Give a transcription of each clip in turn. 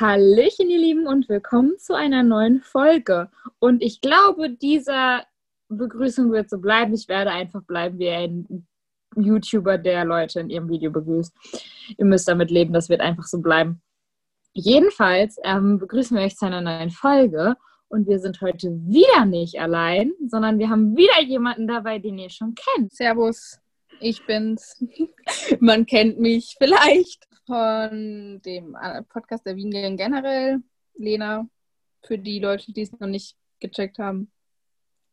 Hallöchen, ihr Lieben, und willkommen zu einer neuen Folge. Und ich glaube, diese Begrüßung wird so bleiben. Ich werde einfach bleiben wie ein YouTuber, der Leute in ihrem Video begrüßt. Ihr müsst damit leben, das wird einfach so bleiben. Jedenfalls ähm, begrüßen wir euch zu einer neuen Folge. Und wir sind heute wieder nicht allein, sondern wir haben wieder jemanden dabei, den ihr schon kennt. Servus, ich bin's. Man kennt mich vielleicht von dem äh, Podcast der Wien generell. Lena, für die Leute, die es noch nicht gecheckt haben.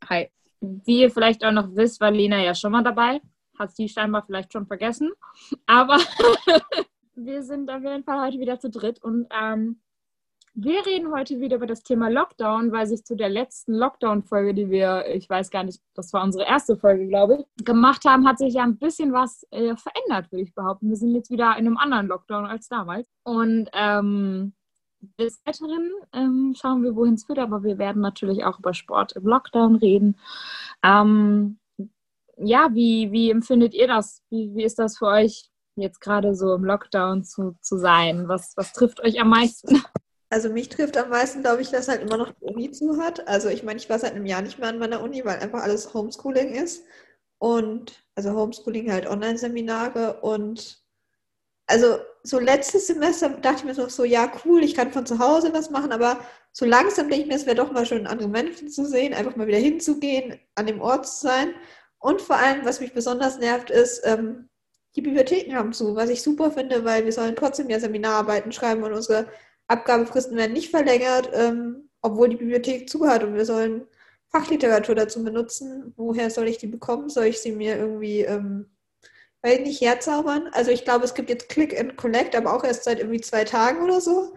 Hi. Wie ihr vielleicht auch noch wisst, war Lena ja schon mal dabei. Hat sie scheinbar vielleicht schon vergessen. Aber wir sind auf jeden Fall heute wieder zu dritt und ähm, wir reden heute wieder über das Thema Lockdown, weil sich zu der letzten Lockdown-Folge, die wir, ich weiß gar nicht, das war unsere erste Folge, glaube ich, gemacht haben, hat sich ja ein bisschen was äh, verändert, würde ich behaupten. Wir sind jetzt wieder in einem anderen Lockdown als damals. Und ähm, des Weiteren ähm, schauen wir, wohin es führt, aber wir werden natürlich auch über Sport im Lockdown reden. Ähm, ja, wie, wie empfindet ihr das? Wie, wie ist das für euch, jetzt gerade so im Lockdown zu, zu sein? Was, was trifft euch am meisten? Also mich trifft am meisten, glaube ich, dass halt immer noch die Uni zu hat. Also ich meine, ich war seit einem Jahr nicht mehr an meiner Uni, weil einfach alles Homeschooling ist. Und also Homeschooling halt Online-Seminare. Und also so letztes Semester dachte ich mir noch so, ja cool, ich kann von zu Hause was machen, aber so langsam denke ich mir, es wäre doch mal schön, andere Menschen zu sehen, einfach mal wieder hinzugehen, an dem Ort zu sein. Und vor allem, was mich besonders nervt, ist, ähm, die Bibliotheken haben zu, was ich super finde, weil wir sollen trotzdem ja Seminararbeiten schreiben und unsere Abgabefristen werden nicht verlängert, ähm, obwohl die Bibliothek zuhört und wir sollen Fachliteratur dazu benutzen. Woher soll ich die bekommen? Soll ich sie mir irgendwie, ähm, weil nicht herzaubern? Also ich glaube, es gibt jetzt Click and Collect, aber auch erst seit irgendwie zwei Tagen oder so.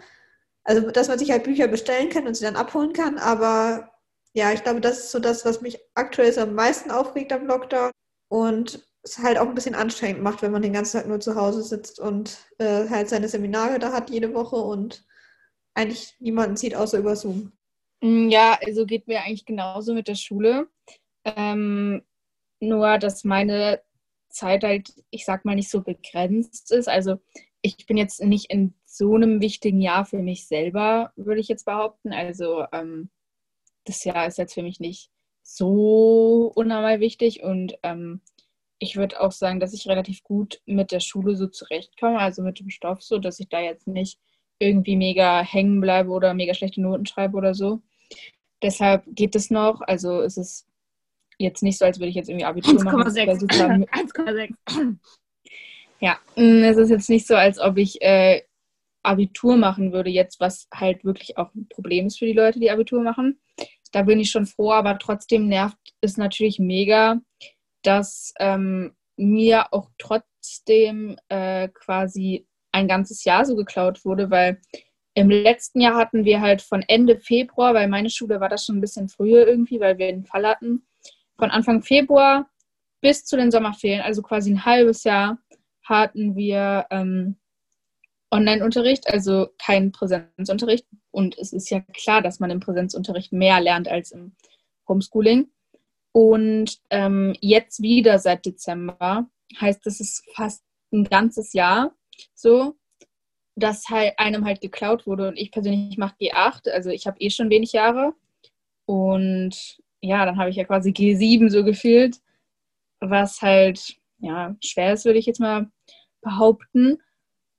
Also, dass man sich halt Bücher bestellen kann und sie dann abholen kann. Aber ja, ich glaube, das ist so das, was mich aktuell so am meisten aufregt am Lockdown. Und es halt auch ein bisschen anstrengend macht, wenn man den ganzen Tag nur zu Hause sitzt und äh, halt seine Seminare da hat jede Woche und eigentlich niemanden sieht, außer über Zoom. Mm, ja, also geht mir eigentlich genauso mit der Schule. Ähm, nur, dass meine Zeit halt, ich sag mal, nicht so begrenzt ist. Also ich bin jetzt nicht in so einem wichtigen Jahr für mich selber, würde ich jetzt behaupten. Also ähm, das Jahr ist jetzt für mich nicht so unnormal wichtig und ähm, ich würde auch sagen, dass ich relativ gut mit der Schule so zurechtkomme, also mit dem Stoff so, dass ich da jetzt nicht irgendwie mega hängen bleibe oder mega schlechte Noten schreibe oder so. Deshalb geht es noch. Also es ist jetzt nicht so, als würde ich jetzt irgendwie Abitur 1, machen. 1,6. Ja, mm, es ist jetzt nicht so, als ob ich äh, Abitur machen würde jetzt, was halt wirklich auch ein Problem ist für die Leute, die Abitur machen. Da bin ich schon froh, aber trotzdem nervt es natürlich mega, dass ähm, mir auch trotzdem äh, quasi ein ganzes Jahr so geklaut wurde, weil im letzten Jahr hatten wir halt von Ende Februar, weil meine Schule war das schon ein bisschen früher irgendwie, weil wir einen Fall hatten, von Anfang Februar bis zu den Sommerferien, also quasi ein halbes Jahr, hatten wir ähm, Online-Unterricht, also keinen Präsenzunterricht. Und es ist ja klar, dass man im Präsenzunterricht mehr lernt als im Homeschooling. Und ähm, jetzt wieder seit Dezember heißt, es ist fast ein ganzes Jahr so, dass halt einem halt geklaut wurde. Und ich persönlich mache G8, also ich habe eh schon wenig Jahre. Und ja, dann habe ich ja quasi G7 so gefühlt, was halt ja schwer ist, würde ich jetzt mal behaupten.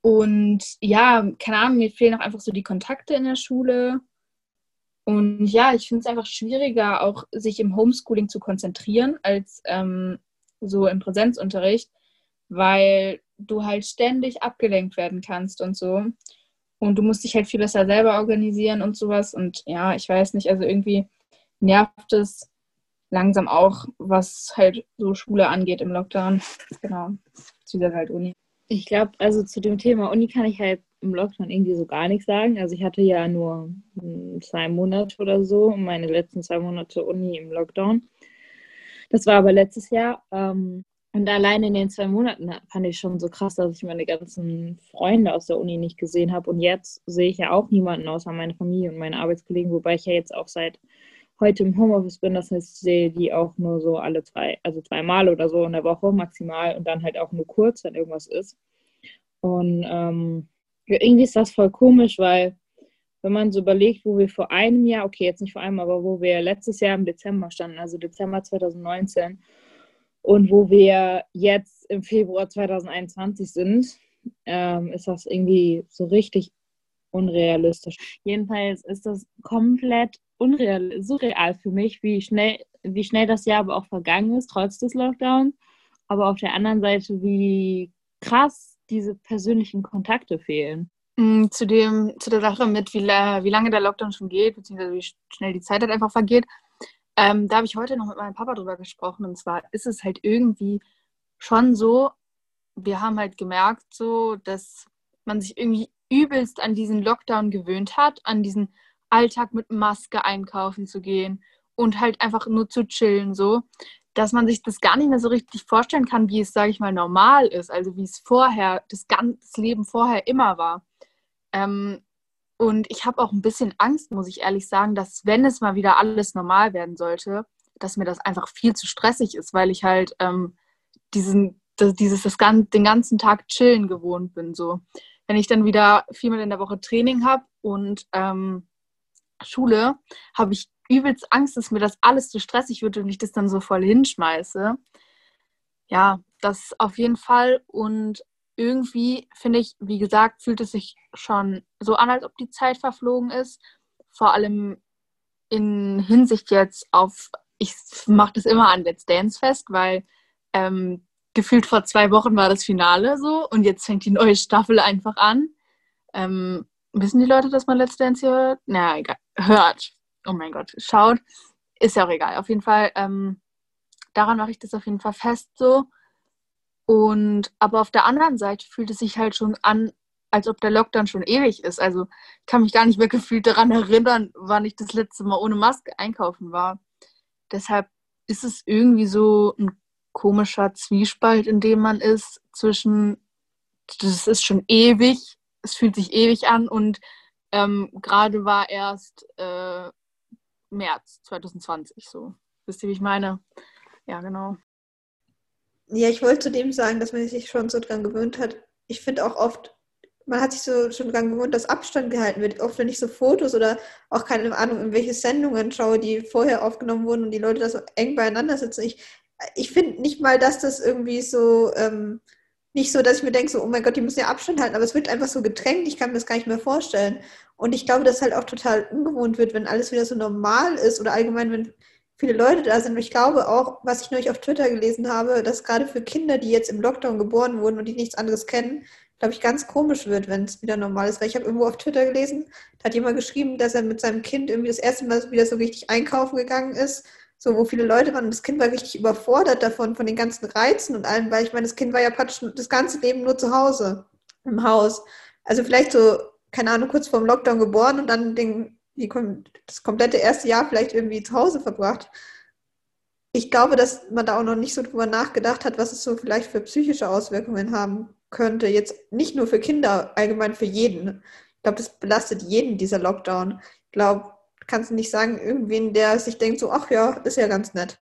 Und ja, keine Ahnung, mir fehlen auch einfach so die Kontakte in der Schule. Und ja, ich finde es einfach schwieriger, auch sich im Homeschooling zu konzentrieren, als ähm, so im Präsenzunterricht, weil du halt ständig abgelenkt werden kannst und so. Und du musst dich halt viel besser selber organisieren und sowas. Und ja, ich weiß nicht, also irgendwie nervt es langsam auch, was halt so Schule angeht im Lockdown. Genau. Zusätzlich halt Uni. Ich glaube, also zu dem Thema Uni kann ich halt im Lockdown irgendwie so gar nichts sagen. Also ich hatte ja nur zwei Monate oder so, meine letzten zwei Monate Uni im Lockdown. Das war aber letztes Jahr. Ähm, und allein in den zwei Monaten fand ich schon so krass, dass ich meine ganzen Freunde aus der Uni nicht gesehen habe. Und jetzt sehe ich ja auch niemanden außer meine Familie und meine Arbeitskollegen, wobei ich ja jetzt auch seit heute im Homeoffice bin. Das heißt, ich sehe die auch nur so alle zwei, also zweimal oder so in der Woche maximal und dann halt auch nur kurz, wenn irgendwas ist. Und ähm, irgendwie ist das voll komisch, weil wenn man so überlegt, wo wir vor einem Jahr, okay, jetzt nicht vor einem, aber wo wir letztes Jahr im Dezember standen, also Dezember 2019, und wo wir jetzt im Februar 2021 sind, ähm, ist das irgendwie so richtig unrealistisch. Jedenfalls ist das komplett unreal, surreal für mich, wie schnell, wie schnell das Jahr aber auch vergangen ist, trotz des Lockdowns. Aber auf der anderen Seite, wie krass diese persönlichen Kontakte fehlen. Mm, zu, dem, zu der Sache mit, wie, wie lange der Lockdown schon geht, beziehungsweise wie schnell die Zeit halt einfach vergeht. Ähm, da habe ich heute noch mit meinem Papa drüber gesprochen. Und zwar ist es halt irgendwie schon so, wir haben halt gemerkt, so, dass man sich irgendwie übelst an diesen Lockdown gewöhnt hat, an diesen Alltag mit Maske einkaufen zu gehen und halt einfach nur zu chillen, so, dass man sich das gar nicht mehr so richtig vorstellen kann, wie es, sage ich mal, normal ist, also wie es vorher, das ganze Leben vorher immer war. Ähm, und ich habe auch ein bisschen Angst, muss ich ehrlich sagen, dass wenn es mal wieder alles normal werden sollte, dass mir das einfach viel zu stressig ist, weil ich halt ähm, diesen, das, dieses, das, den ganzen Tag chillen gewohnt bin. So. Wenn ich dann wieder viermal in der Woche Training habe und ähm, Schule, habe ich übelst Angst, dass mir das alles zu stressig wird und ich das dann so voll hinschmeiße. Ja, das auf jeden Fall. Und irgendwie finde ich, wie gesagt, fühlt es sich schon so an, als ob die Zeit verflogen ist. Vor allem in Hinsicht jetzt auf, ich mache das immer an Let's Dance fest, weil ähm, gefühlt vor zwei Wochen war das Finale so und jetzt fängt die neue Staffel einfach an. Ähm, wissen die Leute, dass man Let's Dance hier hört? Na, egal. Hört. Oh mein Gott, schaut. Ist ja auch egal. Auf jeden Fall, ähm, daran mache ich das auf jeden Fall fest so. Und aber auf der anderen Seite fühlt es sich halt schon an, als ob der Lockdown schon ewig ist. Also ich kann mich gar nicht mehr gefühlt daran erinnern, wann ich das letzte Mal ohne Maske einkaufen war. Deshalb ist es irgendwie so ein komischer Zwiespalt, in dem man ist zwischen, das ist schon ewig, es fühlt sich ewig an und ähm, gerade war erst äh, März 2020 so. Wisst ihr, wie ich meine? Ja, genau. Ja, ich wollte zudem sagen, dass man sich schon so dran gewöhnt hat. Ich finde auch oft, man hat sich so schon dran gewöhnt, dass Abstand gehalten wird. Oft, wenn ich so Fotos oder auch keine Ahnung, in welche Sendungen schaue, die vorher aufgenommen wurden und die Leute da so eng beieinander sitzen. Ich, ich finde nicht mal, dass das irgendwie so, ähm, nicht so, dass ich mir denke, so, oh mein Gott, die müssen ja Abstand halten, aber es wird einfach so gedrängt, ich kann mir das gar nicht mehr vorstellen. Und ich glaube, dass halt auch total ungewohnt wird, wenn alles wieder so normal ist oder allgemein, wenn viele Leute da sind. Und ich glaube auch, was ich neulich auf Twitter gelesen habe, dass gerade für Kinder, die jetzt im Lockdown geboren wurden und die nichts anderes kennen, glaube ich, ganz komisch wird, wenn es wieder normal ist. Weil ich habe irgendwo auf Twitter gelesen, da hat jemand geschrieben, dass er mit seinem Kind irgendwie das erste Mal wieder so richtig einkaufen gegangen ist, so wo viele Leute waren. Und das Kind war richtig überfordert davon, von den ganzen Reizen und allem, weil ich meine, das Kind war ja praktisch das ganze Leben nur zu Hause, im Haus. Also vielleicht so, keine Ahnung, kurz vor dem Lockdown geboren und dann den die, das komplette erste Jahr vielleicht irgendwie zu Hause verbracht. Ich glaube, dass man da auch noch nicht so drüber nachgedacht hat, was es so vielleicht für psychische Auswirkungen haben könnte. Jetzt nicht nur für Kinder, allgemein für jeden. Ich glaube, das belastet jeden, dieser Lockdown. Ich glaube, kannst du nicht sagen, irgendwen, der sich denkt, so, ach ja, ist ja ganz nett.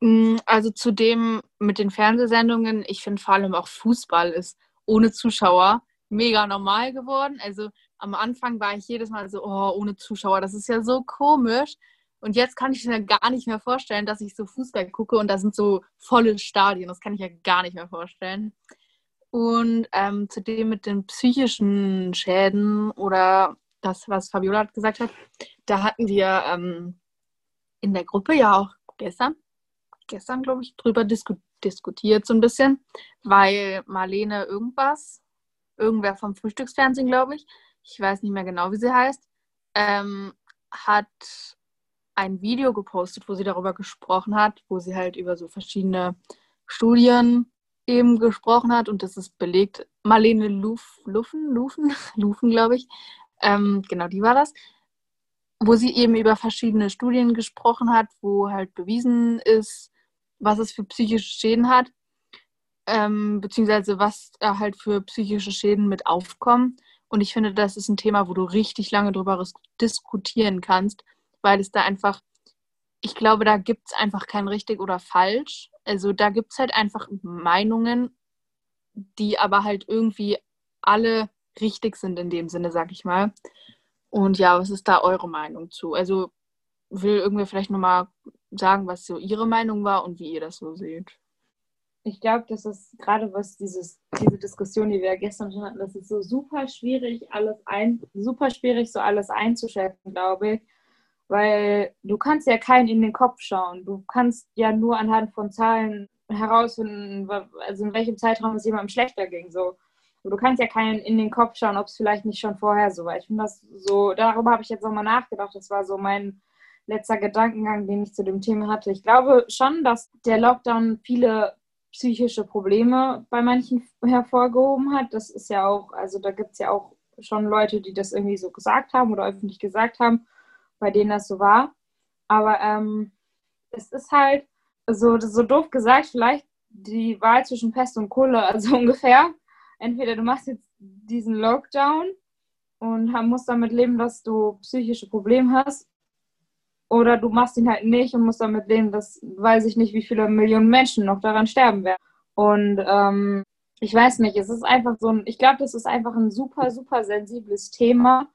Mm, also zu dem mit den Fernsehsendungen, ich finde vor allem auch Fußball ist ohne Zuschauer mega normal geworden. Also am Anfang war ich jedes Mal so, oh, ohne Zuschauer, das ist ja so komisch. Und jetzt kann ich mir gar nicht mehr vorstellen, dass ich so Fußball gucke und da sind so volle Stadien. Das kann ich ja gar nicht mehr vorstellen. Und ähm, zudem mit den psychischen Schäden oder das, was Fabiola gesagt hat, da hatten wir ähm, in der Gruppe ja auch gestern, gestern glaube ich, drüber disku diskutiert so ein bisschen, weil Marlene irgendwas, irgendwer vom Frühstücksfernsehen, glaube ich, ich weiß nicht mehr genau, wie sie heißt, ähm, hat ein Video gepostet, wo sie darüber gesprochen hat, wo sie halt über so verschiedene Studien eben gesprochen hat und das ist belegt. Marlene Luf, Lufen, Lufen, Lufen, glaube ich. Ähm, genau, die war das. Wo sie eben über verschiedene Studien gesprochen hat, wo halt bewiesen ist, was es für psychische Schäden hat, ähm, beziehungsweise was halt für psychische Schäden mit aufkommen. Und ich finde, das ist ein Thema, wo du richtig lange drüber diskutieren kannst, weil es da einfach, ich glaube, da gibt es einfach kein richtig oder falsch. Also da gibt es halt einfach Meinungen, die aber halt irgendwie alle richtig sind in dem Sinne, sag ich mal. Und ja, was ist da eure Meinung zu? Also will irgendwer vielleicht nochmal sagen, was so ihre Meinung war und wie ihr das so seht? Ich glaube, das ist gerade was dieses, diese Diskussion, die wir gestern schon hatten, das ist so super schwierig, alles ein, super schwierig, so alles einzuschätzen, glaube ich. Weil du kannst ja keinen in den Kopf schauen. Du kannst ja nur anhand von Zahlen herausfinden, also in welchem Zeitraum es jemandem schlechter ging. So. du kannst ja keinen in den Kopf schauen, ob es vielleicht nicht schon vorher so war. Ich finde das so, darüber habe ich jetzt nochmal nachgedacht. Das war so mein letzter Gedankengang, den ich zu dem Thema hatte. Ich glaube schon, dass der Lockdown viele psychische Probleme bei manchen hervorgehoben hat. Das ist ja auch, also da gibt es ja auch schon Leute, die das irgendwie so gesagt haben oder öffentlich gesagt haben, bei denen das so war. Aber ähm, es ist halt, so, so doof gesagt, vielleicht die Wahl zwischen Pest und Kohle, also ungefähr. Entweder du machst jetzt diesen Lockdown und musst damit leben, dass du psychische Probleme hast, oder du machst ihn halt nicht und musst damit leben, dass weiß ich nicht, wie viele Millionen Menschen noch daran sterben werden. Und ähm, ich weiß nicht, es ist einfach so ein, ich glaube, das ist einfach ein super, super sensibles Thema,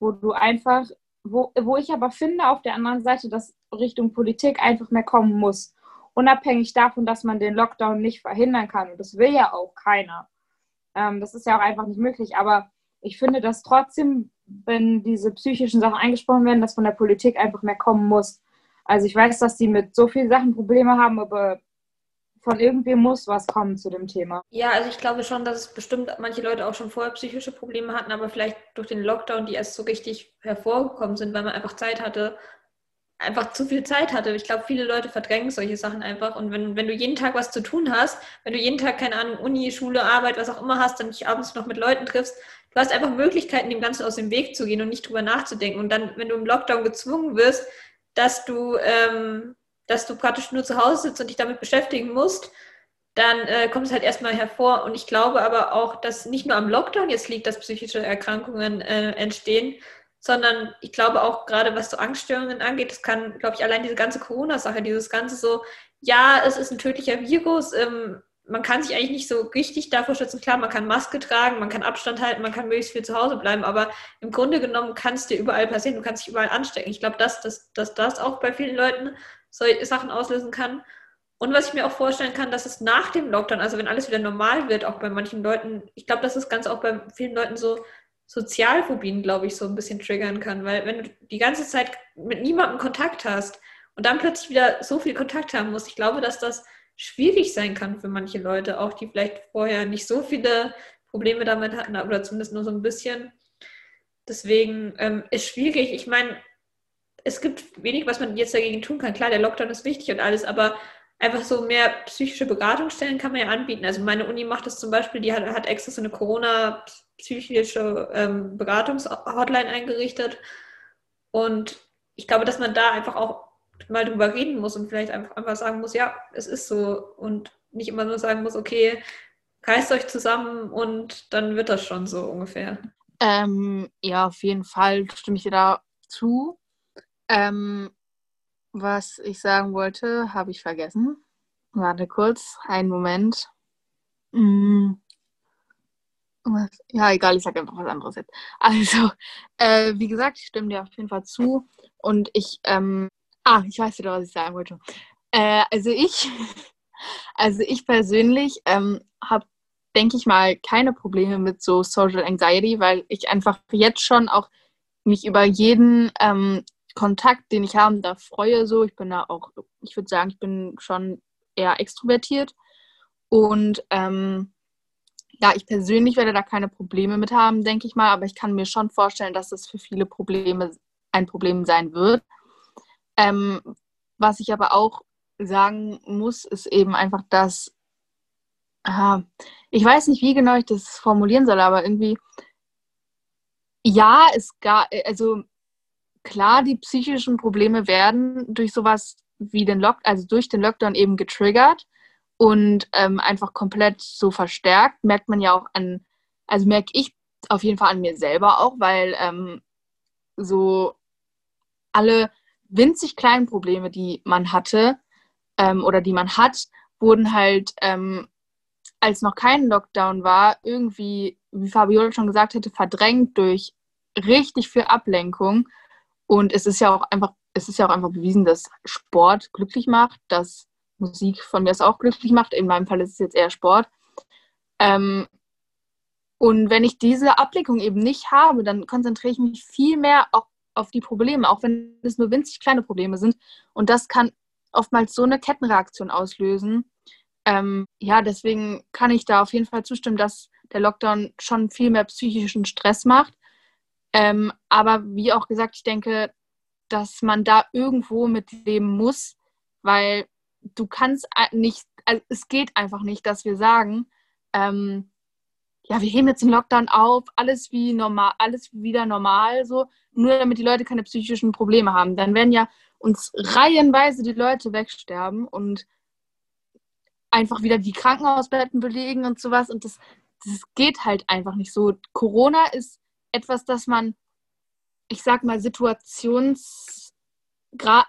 wo du einfach, wo, wo ich aber finde auf der anderen Seite, dass Richtung Politik einfach mehr kommen muss unabhängig davon, dass man den Lockdown nicht verhindern kann. Und das will ja auch keiner. Ähm, das ist ja auch einfach nicht möglich. Aber ich finde, dass trotzdem, wenn diese psychischen Sachen eingesprochen werden, dass von der Politik einfach mehr kommen muss. Also ich weiß, dass die mit so vielen Sachen Probleme haben, aber von irgendwem muss was kommen zu dem Thema. Ja, also ich glaube schon, dass es bestimmt manche Leute auch schon vorher psychische Probleme hatten, aber vielleicht durch den Lockdown, die erst so richtig hervorgekommen sind, weil man einfach Zeit hatte, einfach zu viel Zeit hatte. Ich glaube, viele Leute verdrängen solche Sachen einfach. Und wenn, wenn du jeden Tag was zu tun hast, wenn du jeden Tag, keine Ahnung, Uni, Schule, Arbeit, was auch immer hast, dann dich abends noch mit Leuten triffst, du hast einfach Möglichkeiten, dem Ganzen aus dem Weg zu gehen und nicht drüber nachzudenken. Und dann, wenn du im Lockdown gezwungen wirst, dass du, ähm, dass du praktisch nur zu Hause sitzt und dich damit beschäftigen musst, dann äh, kommt es halt erstmal hervor. Und ich glaube aber auch, dass nicht nur am Lockdown jetzt liegt, dass psychische Erkrankungen äh, entstehen, sondern ich glaube auch gerade, was so Angststörungen angeht, das kann, glaube ich, allein diese ganze Corona-Sache, dieses ganze so, ja, es ist ein tödlicher Virus, ähm, man kann sich eigentlich nicht so richtig davor schützen. Klar, man kann Maske tragen, man kann Abstand halten, man kann möglichst viel zu Hause bleiben, aber im Grunde genommen kann es dir überall passieren, du kannst dich überall anstecken. Ich glaube, dass, dass, dass das auch bei vielen Leuten solche Sachen auslösen kann. Und was ich mir auch vorstellen kann, dass es nach dem Lockdown, also wenn alles wieder normal wird, auch bei manchen Leuten, ich glaube, dass es ganz auch bei vielen Leuten so Sozialphobien, glaube ich, so ein bisschen triggern kann. Weil wenn du die ganze Zeit mit niemandem Kontakt hast und dann plötzlich wieder so viel Kontakt haben musst, ich glaube, dass das schwierig sein kann für manche Leute, auch die vielleicht vorher nicht so viele Probleme damit hatten oder zumindest nur so ein bisschen. Deswegen ähm, ist schwierig. Ich meine, es gibt wenig, was man jetzt dagegen tun kann. Klar, der Lockdown ist wichtig und alles, aber einfach so mehr psychische Beratungsstellen kann man ja anbieten. Also meine Uni macht das zum Beispiel, die hat, hat extra so eine Corona- psychische ähm, Beratungshotline eingerichtet. Und ich glaube, dass man da einfach auch mal drüber reden muss und vielleicht einfach, einfach sagen muss, ja, es ist so. Und nicht immer nur sagen muss, okay, reißt euch zusammen und dann wird das schon so ungefähr. Ähm, ja, auf jeden Fall stimme ich dir da zu. Ähm, was ich sagen wollte, habe ich vergessen. Warte kurz, einen Moment. Hm. Ja, egal, ich sage einfach was anderes jetzt. Also, äh, wie gesagt, ich stimme dir auf jeden Fall zu. Und ich, ähm, ah, ich weiß wieder, was ich sagen wollte. Äh, also ich, also ich persönlich ähm, habe, denke ich mal, keine Probleme mit so Social Anxiety, weil ich einfach jetzt schon auch mich über jeden ähm, Kontakt, den ich haben darf, freue so. Ich bin da auch, ich würde sagen, ich bin schon eher extrovertiert. Und ähm, ja, ich persönlich werde da keine Probleme mit haben, denke ich mal, aber ich kann mir schon vorstellen, dass es für viele Probleme ein Problem sein wird. Ähm, was ich aber auch sagen muss, ist eben einfach, dass äh, ich weiß nicht, wie genau ich das formulieren soll, aber irgendwie ja, es gar, also klar, die psychischen Probleme werden durch sowas wie den Lock, also durch den Lockdown eben getriggert und ähm, einfach komplett so verstärkt. Merkt man ja auch an, also merke ich auf jeden Fall an mir selber auch, weil ähm, so alle winzig kleinen Probleme, die man hatte ähm, oder die man hat, wurden halt, ähm, als noch kein Lockdown war, irgendwie, wie Fabiola schon gesagt hätte, verdrängt durch richtig für Ablenkung. Und es ist ja auch einfach, es ist ja auch einfach bewiesen, dass Sport glücklich macht, dass Musik von mir es auch glücklich macht. In meinem Fall ist es jetzt eher Sport. Ähm, und wenn ich diese Ablenkung eben nicht habe, dann konzentriere ich mich viel mehr auch auf die Probleme, auch wenn es nur winzig kleine Probleme sind. Und das kann oftmals so eine Kettenreaktion auslösen. Ähm, ja, deswegen kann ich da auf jeden Fall zustimmen, dass der Lockdown schon viel mehr psychischen Stress macht. Ähm, aber wie auch gesagt, ich denke, dass man da irgendwo mit leben muss, weil du kannst nicht, also es geht einfach nicht, dass wir sagen, ähm, ja, wir heben jetzt den Lockdown auf, alles wie normal, alles wieder normal, so, nur damit die Leute keine psychischen Probleme haben. Dann werden ja uns reihenweise die Leute wegsterben und einfach wieder die Krankenhausbetten belegen und sowas. Und das, das geht halt einfach nicht so. Corona ist etwas, das man, ich sag mal, situations,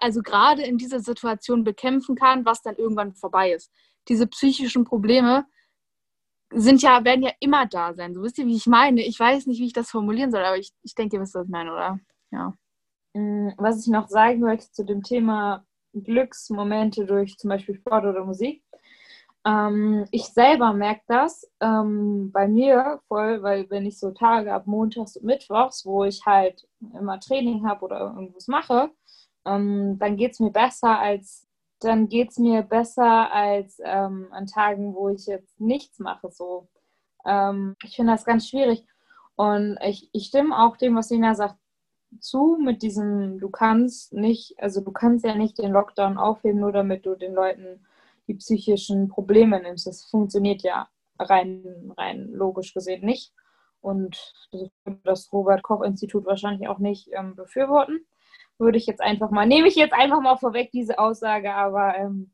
also gerade in dieser Situation bekämpfen kann, was dann irgendwann vorbei ist. Diese psychischen Probleme, sind ja, werden ja immer da sein. So wisst ihr, wie ich meine? Ich weiß nicht, wie ich das formulieren soll, aber ich, ich denke, ihr wisst, was ich meine, oder? Ja. Mm, was ich noch sagen wollte zu dem Thema Glücksmomente durch zum Beispiel Sport oder Musik. Ähm, ich selber merke das ähm, bei mir voll, weil wenn ich so Tage ab Montags und Mittwochs, wo ich halt immer Training habe oder irgendwas mache, ähm, dann geht es mir besser als dann geht es mir besser als ähm, an Tagen, wo ich jetzt nichts mache. So. Ähm, ich finde das ganz schwierig. Und ich, ich stimme auch dem, was Lena sagt, zu mit diesem, du kannst nicht, also du kannst ja nicht den Lockdown aufheben, nur damit du den Leuten die psychischen Probleme nimmst. Das funktioniert ja rein, rein logisch gesehen nicht. Und das, Robert Koch Institut wahrscheinlich auch nicht ähm, befürworten würde ich jetzt einfach mal, nehme ich jetzt einfach mal vorweg diese Aussage, aber ähm,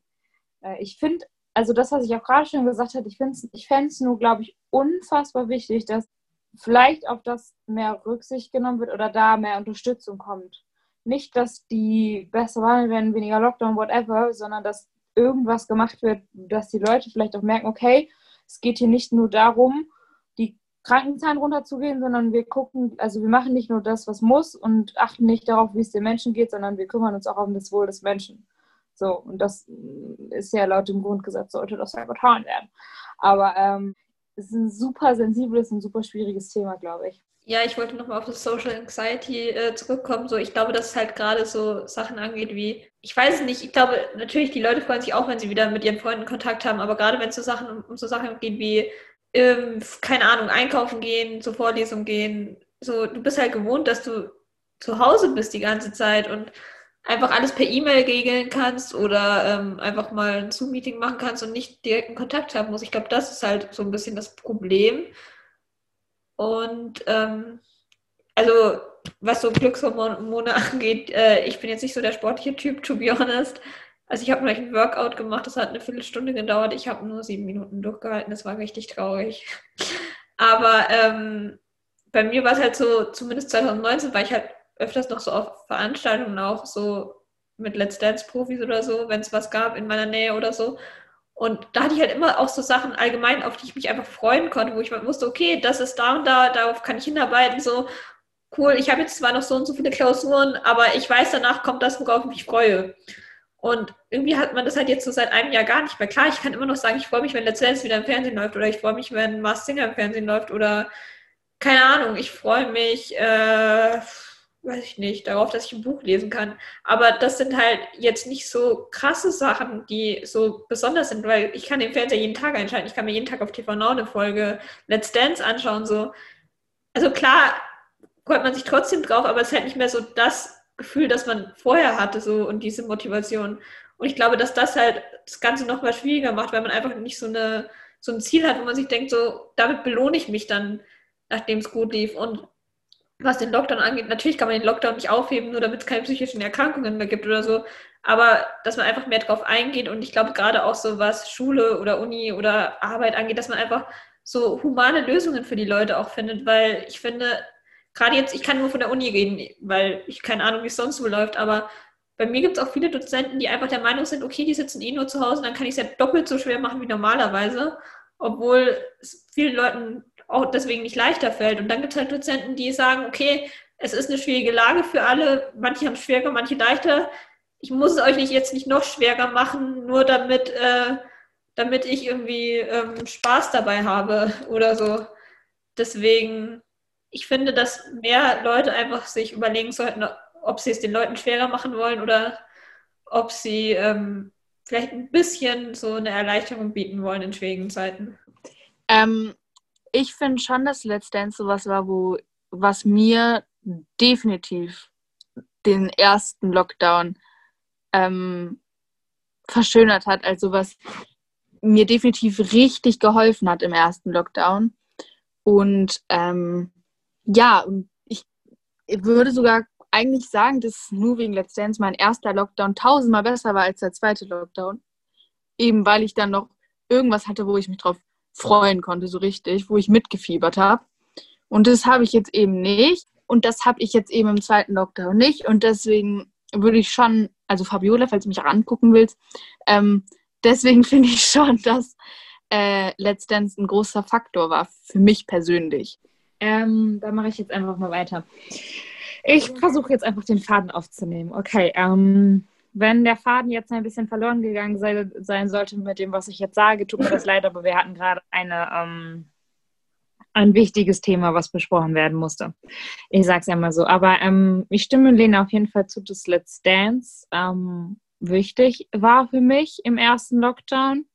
äh, ich finde, also das, was ich auch gerade schon gesagt habe, ich, ich fände es nur, glaube ich, unfassbar wichtig, dass vielleicht auf das mehr Rücksicht genommen wird oder da mehr Unterstützung kommt. Nicht, dass die besser behandelt werden, weniger Lockdown, whatever, sondern dass irgendwas gemacht wird, dass die Leute vielleicht auch merken, okay, es geht hier nicht nur darum, Krankenzahlen runterzugehen, sondern wir gucken, also wir machen nicht nur das, was muss und achten nicht darauf, wie es den Menschen geht, sondern wir kümmern uns auch um das Wohl des Menschen. So, und das ist ja laut dem Grundgesetz, sollte das ja getan werden. Aber ähm, es ist ein super sensibles und super schwieriges Thema, glaube ich. Ja, ich wollte nochmal auf das Social Anxiety äh, zurückkommen. So, ich glaube, dass es halt gerade so Sachen angeht wie, ich weiß es nicht, ich glaube, natürlich, die Leute freuen sich auch, wenn sie wieder mit ihren Freunden Kontakt haben, aber gerade wenn es so Sachen um so Sachen geht wie ähm, keine Ahnung, einkaufen gehen, zur Vorlesung gehen. So, du bist halt gewohnt, dass du zu Hause bist die ganze Zeit und einfach alles per E-Mail regeln kannst oder ähm, einfach mal ein Zoom-Meeting machen kannst und nicht direkten Kontakt haben musst. Ich glaube, das ist halt so ein bisschen das Problem. Und ähm, also was so Glückshormone angeht, äh, ich bin jetzt nicht so der sportliche Typ, to be honest. Also ich habe gleich ein Workout gemacht, das hat eine Viertelstunde gedauert. Ich habe nur sieben Minuten durchgehalten, das war richtig traurig. Aber ähm, bei mir war es halt so, zumindest 2019 war ich halt öfters noch so auf Veranstaltungen auch so mit Let's Dance Profis oder so, wenn es was gab in meiner Nähe oder so. Und da hatte ich halt immer auch so Sachen allgemein, auf die ich mich einfach freuen konnte, wo ich wusste, okay, das ist da und da, darauf kann ich hinarbeiten, so cool, ich habe jetzt zwar noch so und so viele Klausuren, aber ich weiß, danach kommt das, worauf ich mich freue. Und irgendwie hat man das halt jetzt so seit einem Jahr gar nicht mehr. Klar, ich kann immer noch sagen, ich freue mich, wenn Let's Dance wieder im Fernsehen läuft oder ich freue mich, wenn Mars Singer im Fernsehen läuft oder keine Ahnung, ich freue mich, äh, weiß ich nicht, darauf, dass ich ein Buch lesen kann. Aber das sind halt jetzt nicht so krasse Sachen, die so besonders sind, weil ich kann den Fernseher jeden Tag einschalten. Ich kann mir jeden Tag auf TV Now eine Folge Let's Dance anschauen. So. Also klar, freut man sich trotzdem drauf, aber es ist halt nicht mehr so das Gefühl, das man vorher hatte, so und diese Motivation. Und ich glaube, dass das halt das Ganze noch mal schwieriger macht, weil man einfach nicht so, eine, so ein Ziel hat, wo man sich denkt, so, damit belohne ich mich dann, nachdem es gut lief. Und was den Lockdown angeht, natürlich kann man den Lockdown nicht aufheben, nur damit es keine psychischen Erkrankungen mehr gibt oder so. Aber dass man einfach mehr drauf eingeht und ich glaube gerade auch so, was Schule oder Uni oder Arbeit angeht, dass man einfach so humane Lösungen für die Leute auch findet, weil ich finde, gerade jetzt, ich kann nur von der Uni reden, weil ich keine Ahnung, wie es sonst so läuft, aber bei mir gibt es auch viele Dozenten, die einfach der Meinung sind, okay, die sitzen eh nur zu Hause, dann kann ich es ja doppelt so schwer machen wie normalerweise, obwohl es vielen Leuten auch deswegen nicht leichter fällt. Und dann gibt es halt Dozenten, die sagen, okay, es ist eine schwierige Lage für alle. Manche haben es schwerer, manche leichter. Ich muss es euch nicht, jetzt nicht noch schwerer machen, nur damit, äh, damit ich irgendwie ähm, Spaß dabei habe oder so. Deswegen, ich finde, dass mehr Leute einfach sich überlegen sollten, ob sie es den Leuten schwerer machen wollen oder ob sie ähm, vielleicht ein bisschen so eine Erleichterung bieten wollen in schwierigen Zeiten. Ähm, ich finde schon, dass Let's Dance sowas war, wo was mir definitiv den ersten Lockdown ähm, verschönert hat, also was mir definitiv richtig geholfen hat im ersten Lockdown. Und ähm, ja, und ich würde sogar eigentlich sagen, dass nur wegen Let's Dance mein erster Lockdown tausendmal besser war als der zweite Lockdown. Eben weil ich dann noch irgendwas hatte, wo ich mich drauf freuen konnte, so richtig, wo ich mitgefiebert habe. Und das habe ich jetzt eben nicht. Und das habe ich jetzt eben im zweiten Lockdown nicht. Und deswegen würde ich schon, also Fabiola, falls du mich auch angucken willst, ähm, deswegen finde ich schon, dass äh, Let's Dance ein großer Faktor war für mich persönlich. Ähm, da mache ich jetzt einfach mal weiter. Ich versuche jetzt einfach den Faden aufzunehmen. Okay, ähm, wenn der Faden jetzt ein bisschen verloren gegangen sei, sein sollte mit dem, was ich jetzt sage, tut mir das leid, aber wir hatten gerade eine, ähm, ein wichtiges Thema, was besprochen werden musste. Ich sage es einmal so. Aber ähm, ich stimme Lena auf jeden Fall zu, dass Let's Dance ähm, wichtig war für mich im ersten Lockdown.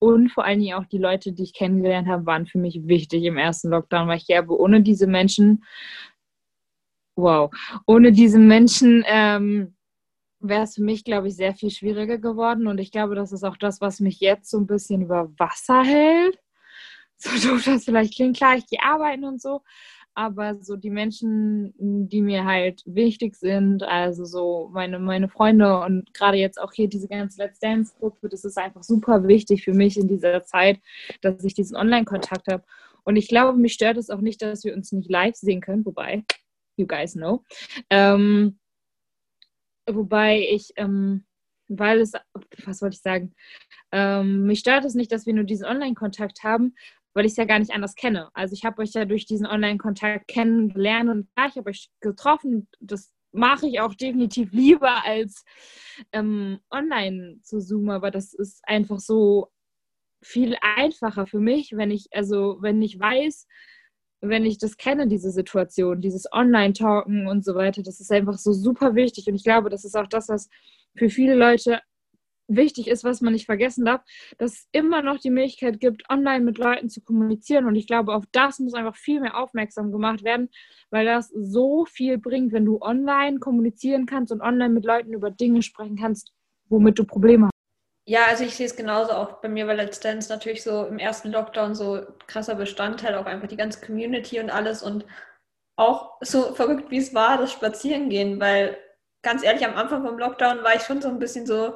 Und vor allen Dingen auch die Leute, die ich kennengelernt habe, waren für mich wichtig im ersten Lockdown, weil ich glaube, ohne diese Menschen, wow, ohne diese Menschen ähm, wäre es für mich, glaube ich, sehr viel schwieriger geworden. Und ich glaube, das ist auch das, was mich jetzt so ein bisschen über Wasser hält. So doof das vielleicht klingt, klar, ich gehe arbeiten und so. Aber so die Menschen, die mir halt wichtig sind, also so meine, meine Freunde und gerade jetzt auch hier diese ganze Let's Dance-Gruppe, das ist einfach super wichtig für mich in dieser Zeit, dass ich diesen Online-Kontakt habe. Und ich glaube, mich stört es auch nicht, dass wir uns nicht live sehen können, wobei, you guys know. Ähm, wobei ich, ähm, weil es, was wollte ich sagen? Ähm, mich stört es nicht, dass wir nur diesen Online-Kontakt haben, weil ich es ja gar nicht anders kenne. Also ich habe euch ja durch diesen Online-Kontakt kennengelernt und klar, ich habe euch getroffen. Das mache ich auch definitiv lieber als ähm, online zu zoomen, aber das ist einfach so viel einfacher für mich, wenn ich, also wenn ich weiß, wenn ich das kenne, diese Situation, dieses Online-Talken und so weiter, das ist einfach so super wichtig. Und ich glaube, das ist auch das, was für viele Leute wichtig ist, was man nicht vergessen darf, dass es immer noch die Möglichkeit gibt, online mit Leuten zu kommunizieren. Und ich glaube, auf das muss einfach viel mehr aufmerksam gemacht werden, weil das so viel bringt, wenn du online kommunizieren kannst und online mit Leuten über Dinge sprechen kannst, womit du Probleme hast. Ja, also ich sehe es genauso auch bei mir, weil Dance natürlich so im ersten Lockdown so krasser Bestandteil, auch einfach die ganze Community und alles und auch so verrückt, wie es war, das Spazierengehen, weil ganz ehrlich, am Anfang vom Lockdown war ich schon so ein bisschen so,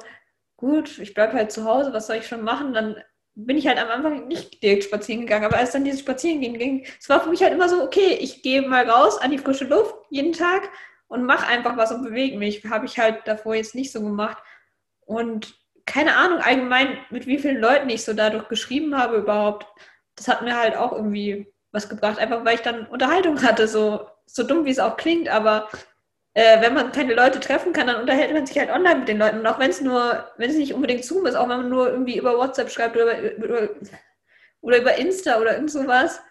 gut, ich bleibe halt zu Hause, was soll ich schon machen? Dann bin ich halt am Anfang nicht direkt spazieren gegangen, aber als dann dieses Spazierengehen ging, es war für mich halt immer so, okay, ich gehe mal raus an die frische Luft jeden Tag und mache einfach was und bewege mich. Habe ich halt davor jetzt nicht so gemacht. Und keine Ahnung, allgemein, mit wie vielen Leuten ich so dadurch geschrieben habe überhaupt, das hat mir halt auch irgendwie was gebracht, einfach weil ich dann Unterhaltung hatte, so, so dumm wie es auch klingt, aber äh, wenn man keine Leute treffen kann, dann unterhält man sich halt online mit den Leuten. Und auch wenn es nur, wenn es nicht unbedingt Zoom ist, auch wenn man nur irgendwie über WhatsApp schreibt oder über, über, oder über Insta oder irgend sowas.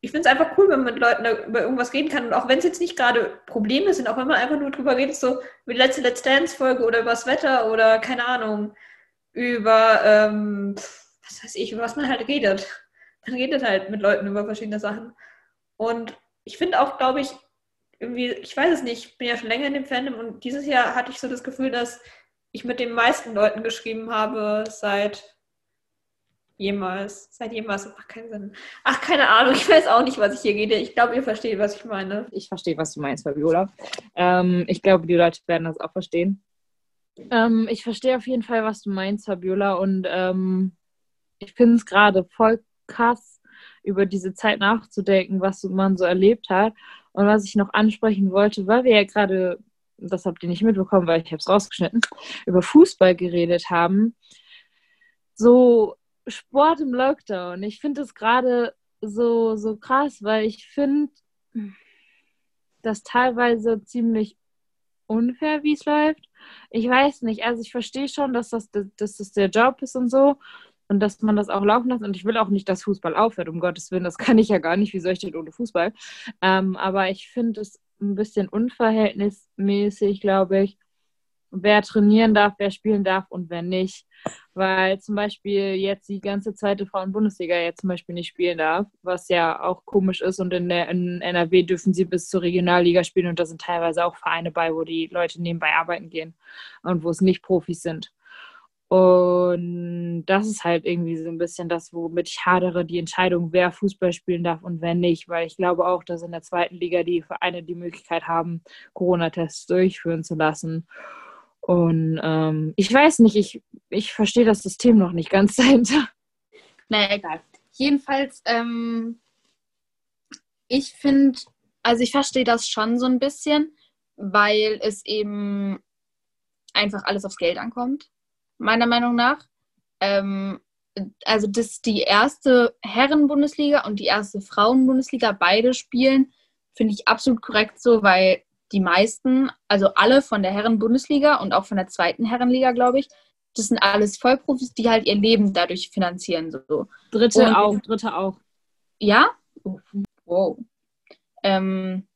Ich finde es einfach cool, wenn man mit Leuten über irgendwas reden kann. Und auch wenn es jetzt nicht gerade Probleme sind, auch wenn man einfach nur drüber redet, so wie die letzte Let's Dance-Folge oder über das Wetter oder keine Ahnung, über, ähm, was weiß ich, über was man halt redet. Man redet halt mit Leuten über verschiedene Sachen. Und ich finde auch, glaube ich, irgendwie, ich weiß es nicht, ich bin ja schon länger in dem Fandom und dieses Jahr hatte ich so das Gefühl, dass ich mit den meisten Leuten geschrieben habe seit jemals. Seit jemals. Macht keinen Sinn. Ach, keine Ahnung, ich weiß auch nicht, was ich hier rede. Ich glaube, ihr versteht, was ich meine. Ich verstehe, was du meinst, Fabiola. Ähm, ich glaube, die Leute werden das auch verstehen. Ähm, ich verstehe auf jeden Fall, was du meinst, Fabiola. Und ähm, ich finde es gerade voll krass, über diese Zeit nachzudenken, was man so erlebt hat. Und was ich noch ansprechen wollte, weil wir ja gerade, das habt ihr nicht mitbekommen, weil ich habe es rausgeschnitten, über Fußball geredet haben. So Sport im Lockdown. Ich finde es gerade so, so krass, weil ich finde, das teilweise ziemlich unfair, wie es läuft. Ich weiß nicht, also ich verstehe schon, dass das, dass das der Job ist und so und dass man das auch laufen lässt. Und ich will auch nicht, dass Fußball aufhört, um Gottes Willen. Das kann ich ja gar nicht. Wie soll ich denn ohne Fußball? Ähm, aber ich finde es ein bisschen unverhältnismäßig, glaube ich, wer trainieren darf, wer spielen darf und wer nicht. Weil zum Beispiel jetzt die ganze zweite Frauen-Bundesliga jetzt zum Beispiel nicht spielen darf, was ja auch komisch ist. Und in, der, in NRW dürfen sie bis zur Regionalliga spielen und da sind teilweise auch Vereine bei, wo die Leute nebenbei arbeiten gehen und wo es nicht Profis sind. Und das ist halt irgendwie so ein bisschen das, womit ich hadere, die Entscheidung, wer Fußball spielen darf und wer nicht. Weil ich glaube auch, dass in der zweiten Liga die Vereine die Möglichkeit haben, Corona-Tests durchführen zu lassen. Und ähm, ich weiß nicht, ich, ich verstehe das System noch nicht ganz dahinter. Naja, egal. Jedenfalls, ähm, ich finde, also ich verstehe das schon so ein bisschen, weil es eben einfach alles aufs Geld ankommt meiner Meinung nach. Ähm, also, dass die erste Herren-Bundesliga und die erste Frauen-Bundesliga beide spielen, finde ich absolut korrekt so, weil die meisten, also alle von der Herren-Bundesliga und auch von der zweiten Herrenliga, glaube ich, das sind alles Vollprofis, die halt ihr Leben dadurch finanzieren. So. Dritte und, auch, dritte auch. Ja? Wow. Ähm,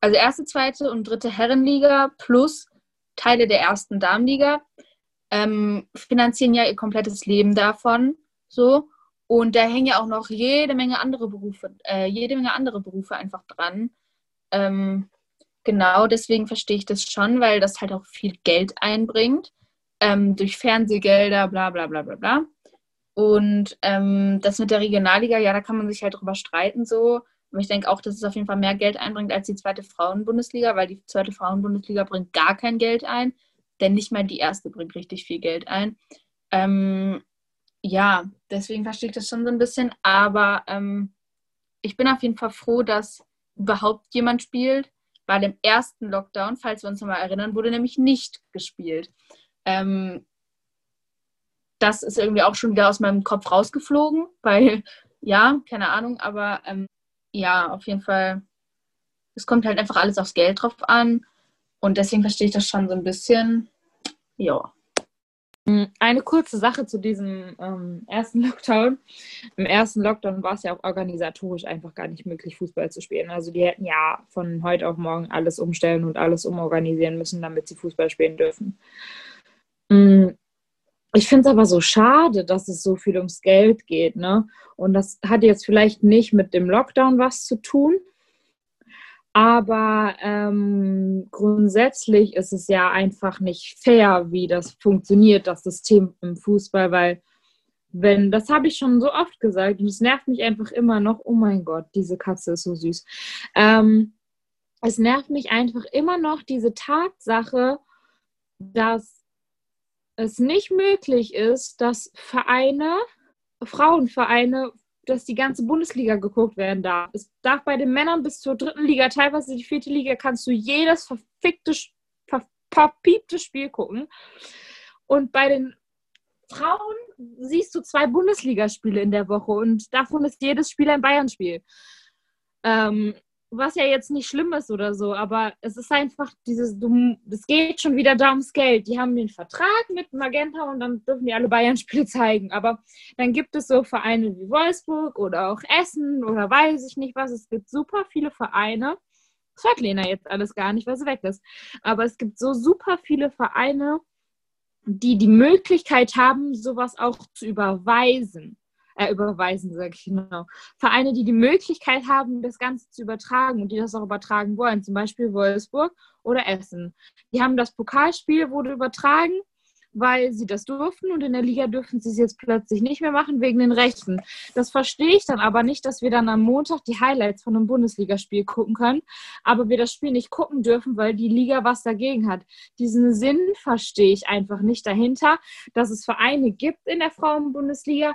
also erste, zweite und dritte Herrenliga plus Teile der ersten Damenliga ähm, finanzieren ja ihr komplettes Leben davon. So. Und da hängen ja auch noch jede Menge andere Berufe, äh, jede Menge andere Berufe einfach dran. Ähm, genau, deswegen verstehe ich das schon, weil das halt auch viel Geld einbringt. Ähm, durch Fernsehgelder, bla bla bla bla bla. Und ähm, das mit der Regionalliga, ja, da kann man sich halt drüber streiten so. Aber ich denke auch, dass es auf jeden Fall mehr Geld einbringt als die zweite Frauenbundesliga, weil die zweite Frauenbundesliga bringt gar kein Geld ein denn nicht mal die erste bringt richtig viel Geld ein. Ähm, ja, deswegen verstehe ich das schon so ein bisschen, aber ähm, ich bin auf jeden Fall froh, dass überhaupt jemand spielt, weil im ersten Lockdown, falls wir uns nochmal erinnern, wurde nämlich nicht gespielt. Ähm, das ist irgendwie auch schon wieder aus meinem Kopf rausgeflogen, weil, ja, keine Ahnung, aber ähm, ja, auf jeden Fall, es kommt halt einfach alles aufs Geld drauf an. Und deswegen verstehe ich das schon so ein bisschen. Ja. Eine kurze Sache zu diesem ähm, ersten Lockdown. Im ersten Lockdown war es ja auch organisatorisch einfach gar nicht möglich, Fußball zu spielen. Also die hätten ja von heute auf morgen alles umstellen und alles umorganisieren müssen, damit sie Fußball spielen dürfen. Mm, ich finde es aber so schade, dass es so viel ums Geld geht. Ne? Und das hat jetzt vielleicht nicht mit dem Lockdown was zu tun, aber ähm, grundsätzlich ist es ja einfach nicht fair, wie das funktioniert, das System im Fußball, weil wenn, das habe ich schon so oft gesagt und es nervt mich einfach immer noch, oh mein Gott, diese Katze ist so süß. Ähm, es nervt mich einfach immer noch diese Tatsache, dass es nicht möglich ist, dass Vereine, Frauenvereine dass die ganze Bundesliga geguckt werden darf. Es darf bei den Männern bis zur dritten Liga, teilweise die vierte Liga, kannst du jedes verfickte, verpiepte Spiel gucken. Und bei den Frauen siehst du zwei Bundesligaspiele in der Woche und davon ist jedes Spiel ein Bayern-Spiel. Ähm, was ja jetzt nicht schlimm ist oder so, aber es ist einfach dieses, es geht schon wieder da ums Geld. Die haben den Vertrag mit Magenta und dann dürfen die alle Bayern-Spiele zeigen. Aber dann gibt es so Vereine wie Wolfsburg oder auch Essen oder weiß ich nicht was. Es gibt super viele Vereine. Das hört Lena jetzt alles gar nicht, weil sie weg ist. Aber es gibt so super viele Vereine, die die Möglichkeit haben, sowas auch zu überweisen äh, überweisen, sage ich genau. Vereine, die die Möglichkeit haben, das Ganze zu übertragen und die das auch übertragen wollen, zum Beispiel Wolfsburg oder Essen. Die haben das Pokalspiel, wurde übertragen, weil sie das durften und in der Liga dürfen sie es jetzt plötzlich nicht mehr machen wegen den Rechten. Das verstehe ich dann aber nicht, dass wir dann am Montag die Highlights von einem Bundesligaspiel gucken können, aber wir das Spiel nicht gucken dürfen, weil die Liga was dagegen hat. Diesen Sinn verstehe ich einfach nicht dahinter, dass es Vereine gibt in der Frauenbundesliga,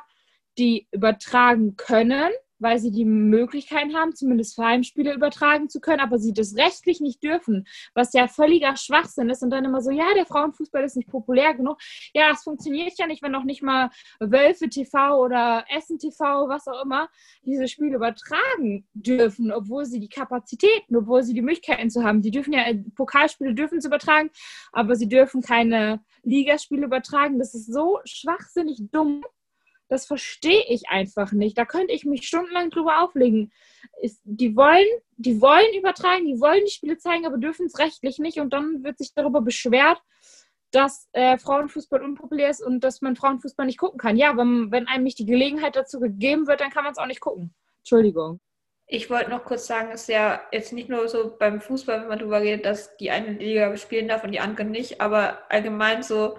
die übertragen können, weil sie die Möglichkeiten haben, zumindest Heimspiele übertragen zu können, aber sie das rechtlich nicht dürfen, was ja völliger Schwachsinn ist. Und dann immer so, ja, der Frauenfußball ist nicht populär genug. Ja, das funktioniert ja nicht, wenn noch nicht mal Wölfe TV oder Essen TV, was auch immer, diese Spiele übertragen dürfen, obwohl sie die Kapazitäten, obwohl sie die Möglichkeiten zu haben. Die dürfen ja, Pokalspiele dürfen sie übertragen, aber sie dürfen keine Ligaspiele übertragen. Das ist so schwachsinnig dumm. Das verstehe ich einfach nicht. Da könnte ich mich stundenlang drüber auflegen. Die, wollen, die wollen übertragen, die wollen die Spiele zeigen, aber dürfen es rechtlich nicht. Und dann wird sich darüber beschwert, dass äh, Frauenfußball unpopulär ist und dass man Frauenfußball nicht gucken kann. Ja, wenn, wenn einem nicht die Gelegenheit dazu gegeben wird, dann kann man es auch nicht gucken. Entschuldigung. Ich wollte noch kurz sagen, es ist ja jetzt nicht nur so beim Fußball, wenn man darüber redet, dass die eine Liga spielen darf und die andere nicht, aber allgemein so,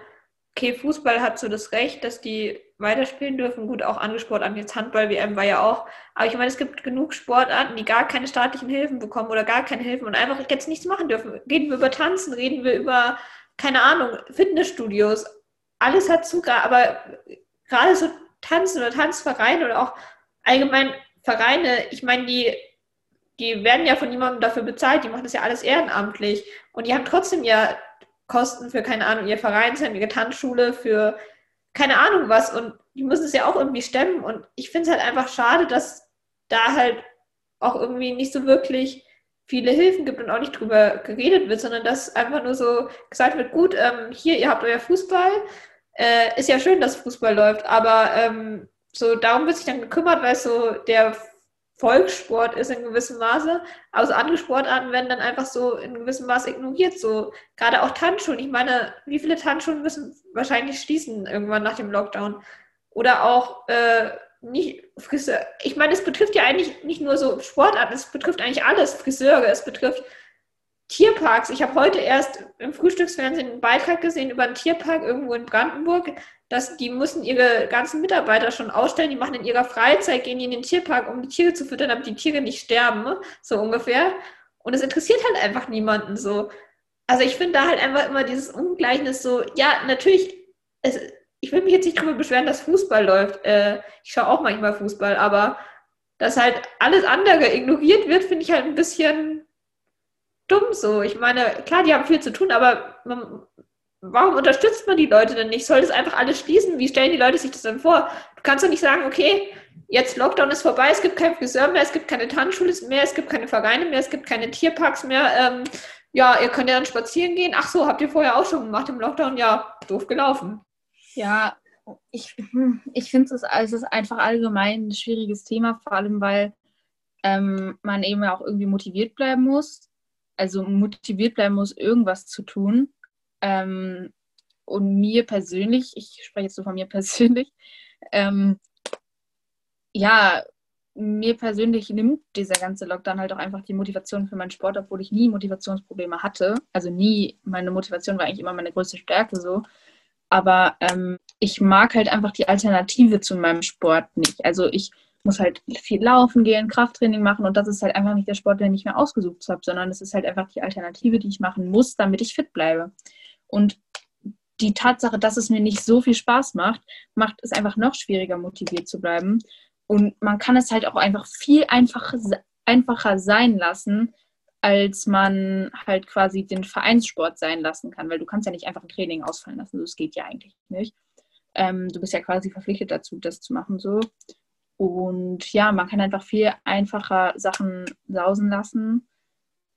okay, Fußball hat so das Recht, dass die weiterspielen dürfen. Gut, auch andere Sportarten, jetzt Handball-WM war ja auch. Aber ich meine, es gibt genug Sportarten, die gar keine staatlichen Hilfen bekommen oder gar keine Hilfen und einfach jetzt nichts machen dürfen. Reden wir über Tanzen, reden wir über, keine Ahnung, Fitnessstudios. Alles hat Zugang, aber gerade so Tanzen oder Tanzvereine oder auch allgemein Vereine, ich meine, die, die werden ja von niemandem dafür bezahlt, die machen das ja alles ehrenamtlich und die haben trotzdem ja Kosten für, keine Ahnung, ihr Vereinsheim, ihre Tanzschule, für keine Ahnung was. Und die müssen es ja auch irgendwie stemmen. Und ich finde es halt einfach schade, dass da halt auch irgendwie nicht so wirklich viele Hilfen gibt und auch nicht drüber geredet wird, sondern dass einfach nur so gesagt wird, gut, ähm, hier, ihr habt euer Fußball. Äh, ist ja schön, dass Fußball läuft, aber ähm, so darum wird sich dann gekümmert, weil so der Volkssport ist in gewissem Maße. Also andere Sportarten werden dann einfach so in gewissem Maße ignoriert. So gerade auch Tanzschulen. Ich meine, wie viele Tanzschulen müssen wahrscheinlich schließen irgendwann nach dem Lockdown? Oder auch äh, nicht Friseur. Ich meine, es betrifft ja eigentlich nicht nur so Sportarten, es betrifft eigentlich alles. Friseure, es betrifft Tierparks. Ich habe heute erst im Frühstücksfernsehen einen Beitrag gesehen über einen Tierpark irgendwo in Brandenburg dass die müssen ihre ganzen Mitarbeiter schon ausstellen, die machen in ihrer Freizeit, gehen die in den Tierpark, um die Tiere zu füttern, damit die Tiere nicht sterben, ne? so ungefähr. Und es interessiert halt einfach niemanden so. Also ich finde da halt einfach immer dieses Ungleichnis so, ja, natürlich, es, ich will mich jetzt nicht darüber beschweren, dass Fußball läuft. Äh, ich schaue auch manchmal Fußball, aber dass halt alles andere ignoriert wird, finde ich halt ein bisschen dumm so. Ich meine, klar, die haben viel zu tun, aber man, warum unterstützt man die Leute denn nicht? Soll das einfach alles schließen? Wie stellen die Leute sich das denn vor? Du kannst doch nicht sagen, okay, jetzt Lockdown ist vorbei, es gibt keinen Friseur mehr, es gibt keine Tanzschule mehr, es gibt keine Vereine mehr, es gibt keine Tierparks mehr. Ähm, ja, ihr könnt ja dann spazieren gehen. Ach so, habt ihr vorher auch schon gemacht im Lockdown? Ja, doof gelaufen. Ja, ich, ich finde es, es ist einfach allgemein ein schwieriges Thema, vor allem weil ähm, man eben auch irgendwie motiviert bleiben muss. Also motiviert bleiben muss, irgendwas zu tun. Ähm, und mir persönlich, ich spreche jetzt so von mir persönlich, ähm, ja, mir persönlich nimmt dieser ganze Lockdown halt auch einfach die Motivation für meinen Sport, obwohl ich nie Motivationsprobleme hatte. Also nie, meine Motivation war eigentlich immer meine größte Stärke so. Aber ähm, ich mag halt einfach die Alternative zu meinem Sport nicht. Also ich muss halt viel laufen gehen, Krafttraining machen und das ist halt einfach nicht der Sport, den ich mir ausgesucht habe, sondern es ist halt einfach die Alternative, die ich machen muss, damit ich fit bleibe. Und die Tatsache, dass es mir nicht so viel Spaß macht, macht es einfach noch schwieriger, motiviert zu bleiben. Und man kann es halt auch einfach viel einfacher, einfacher sein lassen, als man halt quasi den Vereinssport sein lassen kann, weil du kannst ja nicht einfach ein Training ausfallen lassen. Das geht ja eigentlich nicht. Ähm, du bist ja quasi verpflichtet dazu, das zu machen so. Und ja, man kann einfach viel einfacher Sachen sausen lassen.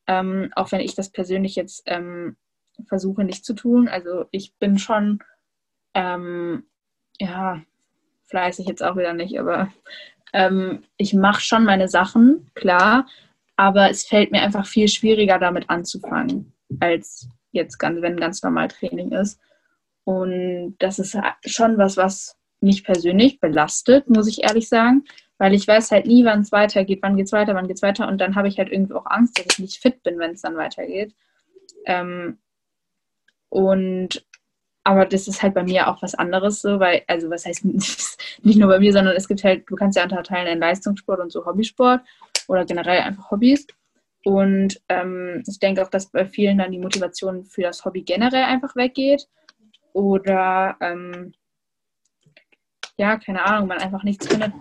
Ähm, auch wenn ich das persönlich jetzt ähm, versuche nicht zu tun. Also ich bin schon, ähm, ja, fleißig jetzt auch wieder nicht, aber ähm, ich mache schon meine Sachen, klar, aber es fällt mir einfach viel schwieriger damit anzufangen, als jetzt wenn ganz normal Training ist. Und das ist schon was, was mich persönlich belastet, muss ich ehrlich sagen, weil ich weiß halt nie, wann es weitergeht, wann geht es weiter, wann geht es weiter und dann habe ich halt irgendwie auch Angst, dass ich nicht fit bin, wenn es dann weitergeht. Ähm, und aber das ist halt bei mir auch was anderes so, weil, also was heißt nicht nur bei mir, sondern es gibt halt, du kannst ja unterteilen in Leistungssport und so Hobbysport oder generell einfach Hobbys. Und ähm, ich denke auch, dass bei vielen dann die Motivation für das Hobby generell einfach weggeht. Oder ähm, ja, keine Ahnung, man einfach nichts findet.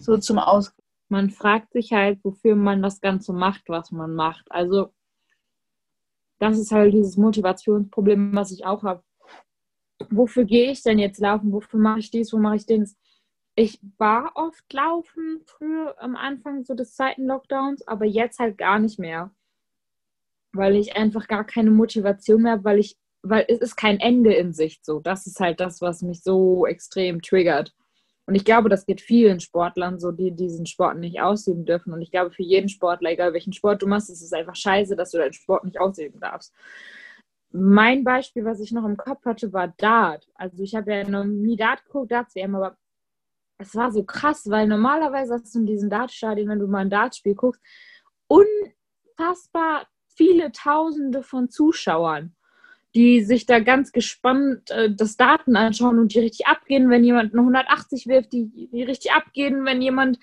so zum Aus. Man fragt sich halt, wofür man das Ganze macht, was man macht. Also das ist halt dieses Motivationsproblem, was ich auch habe. Wofür gehe ich denn jetzt laufen? Wofür mache ich dies? Wo mache ich den? Ich war oft laufen früher am Anfang so des zweiten Lockdowns, aber jetzt halt gar nicht mehr. Weil ich einfach gar keine Motivation mehr habe, weil ich, weil es ist kein Ende in Sicht so. Das ist halt das, was mich so extrem triggert. Und ich glaube, das geht vielen Sportlern so, die diesen Sport nicht ausüben dürfen. Und ich glaube, für jeden Sportler, egal welchen Sport du machst, ist es einfach scheiße, dass du deinen Sport nicht ausüben darfst. Mein Beispiel, was ich noch im Kopf hatte, war Dart. Also ich habe ja noch nie Dart geguckt, Darts-WM, aber es war so krass, weil normalerweise hast du in diesen Dartstadien, wenn du mal ein Dartspiel guckst, unfassbar viele Tausende von Zuschauern die sich da ganz gespannt äh, das Daten anschauen und die richtig abgehen, wenn jemand eine 180 wirft, die, die richtig abgehen, wenn jemand,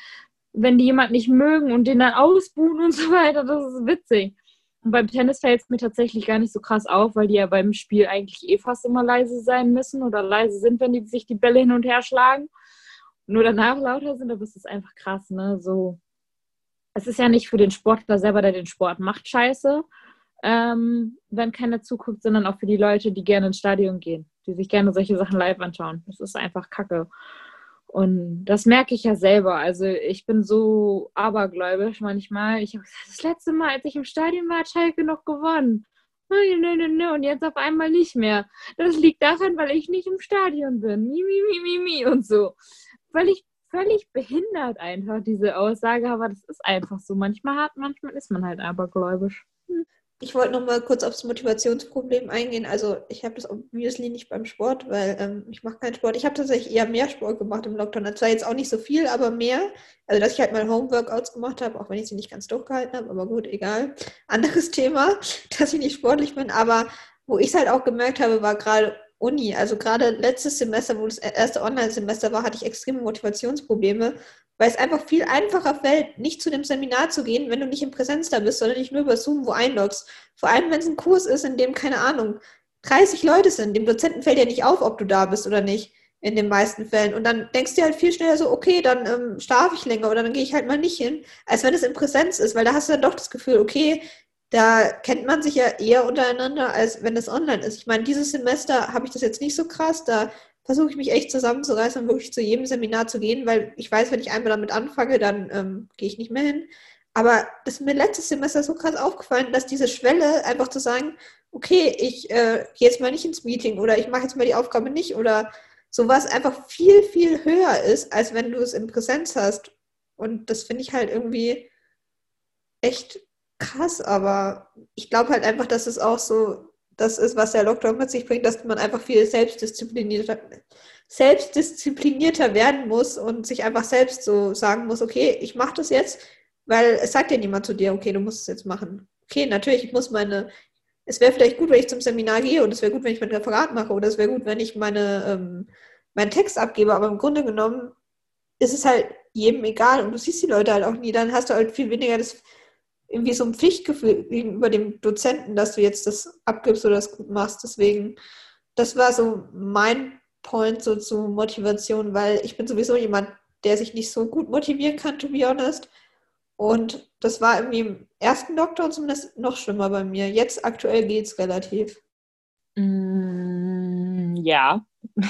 wenn die jemand nicht mögen und den dann ausbuhen und so weiter. Das ist witzig. Und beim Tennis fällt es mir tatsächlich gar nicht so krass auf, weil die ja beim Spiel eigentlich eh fast immer leise sein müssen oder leise sind, wenn die sich die Bälle hin und her schlagen. Nur danach lauter sind, aber es ist einfach krass, ne? So. Es ist ja nicht für den Sportler selber, der den Sport macht, scheiße, ähm, wenn keiner zuguckt, sondern auch für die Leute, die gerne ins Stadion gehen, die sich gerne solche Sachen live anschauen. Das ist einfach Kacke. Und das merke ich ja selber. Also ich bin so abergläubisch manchmal. Ich habe das letzte Mal, als ich im Stadion war, hat Schalke noch gewonnen. Und jetzt auf einmal nicht mehr. Das liegt daran, weil ich nicht im Stadion bin. Mi, mi, mi, mi und so. Weil ich völlig behindert einfach, diese Aussage, aber das ist einfach so. Manchmal hat, manchmal ist man halt abergläubisch. Hm. Ich wollte noch mal kurz aufs Motivationsproblem eingehen. Also ich habe das obviously nicht beim Sport, weil ähm, ich mache keinen Sport. Ich habe tatsächlich eher mehr Sport gemacht im Lockdown. Das war jetzt auch nicht so viel, aber mehr. Also dass ich halt mal Homeworkouts gemacht habe, auch wenn ich sie nicht ganz durchgehalten habe. Aber gut, egal. Anderes Thema, dass ich nicht sportlich bin. Aber wo ich es halt auch gemerkt habe, war gerade Uni. Also gerade letztes Semester, wo das erste Online-Semester war, hatte ich extreme Motivationsprobleme, weil es einfach viel einfacher fällt, nicht zu dem Seminar zu gehen, wenn du nicht in Präsenz da bist, sondern dich nur über Zoom wo einloggst. Vor allem, wenn es ein Kurs ist, in dem, keine Ahnung, 30 Leute sind. Dem Dozenten fällt ja nicht auf, ob du da bist oder nicht, in den meisten Fällen. Und dann denkst du halt viel schneller so, okay, dann ähm, schlafe ich länger oder dann gehe ich halt mal nicht hin, als wenn es in Präsenz ist, weil da hast du dann doch das Gefühl, okay, da kennt man sich ja eher untereinander, als wenn es online ist. Ich meine, dieses Semester habe ich das jetzt nicht so krass, da versuche ich mich echt zusammenzureißen und wirklich zu jedem Seminar zu gehen, weil ich weiß, wenn ich einmal damit anfange, dann ähm, gehe ich nicht mehr hin. Aber das ist mir letztes Semester so krass aufgefallen, dass diese Schwelle einfach zu sagen, okay, ich äh, gehe jetzt mal nicht ins Meeting oder ich mache jetzt mal die Aufgabe nicht oder sowas einfach viel, viel höher ist, als wenn du es in Präsenz hast. Und das finde ich halt irgendwie echt krass, aber ich glaube halt einfach, dass es auch so das ist, was der Lockdown mit sich bringt, dass man einfach viel selbstdisziplinierter, selbstdisziplinierter werden muss und sich einfach selbst so sagen muss, okay, ich mache das jetzt, weil es sagt ja niemand zu dir, okay, du musst es jetzt machen. Okay, natürlich, ich muss meine, es wäre vielleicht gut, wenn ich zum Seminar gehe und es wäre gut, wenn ich mein Referat mache oder es wäre gut, wenn ich meine, ähm, meinen Text abgebe, aber im Grunde genommen ist es halt jedem egal und du siehst die Leute halt auch nie, dann hast du halt viel weniger das irgendwie so ein Pflichtgefühl gegenüber dem Dozenten, dass du jetzt das abgibst oder das gut machst. Deswegen, das war so mein Point so zu Motivation, weil ich bin sowieso jemand, der sich nicht so gut motivieren kann, to be honest. Und das war irgendwie im ersten Doktor zumindest noch schlimmer bei mir. Jetzt aktuell geht es relativ. Mm, ja.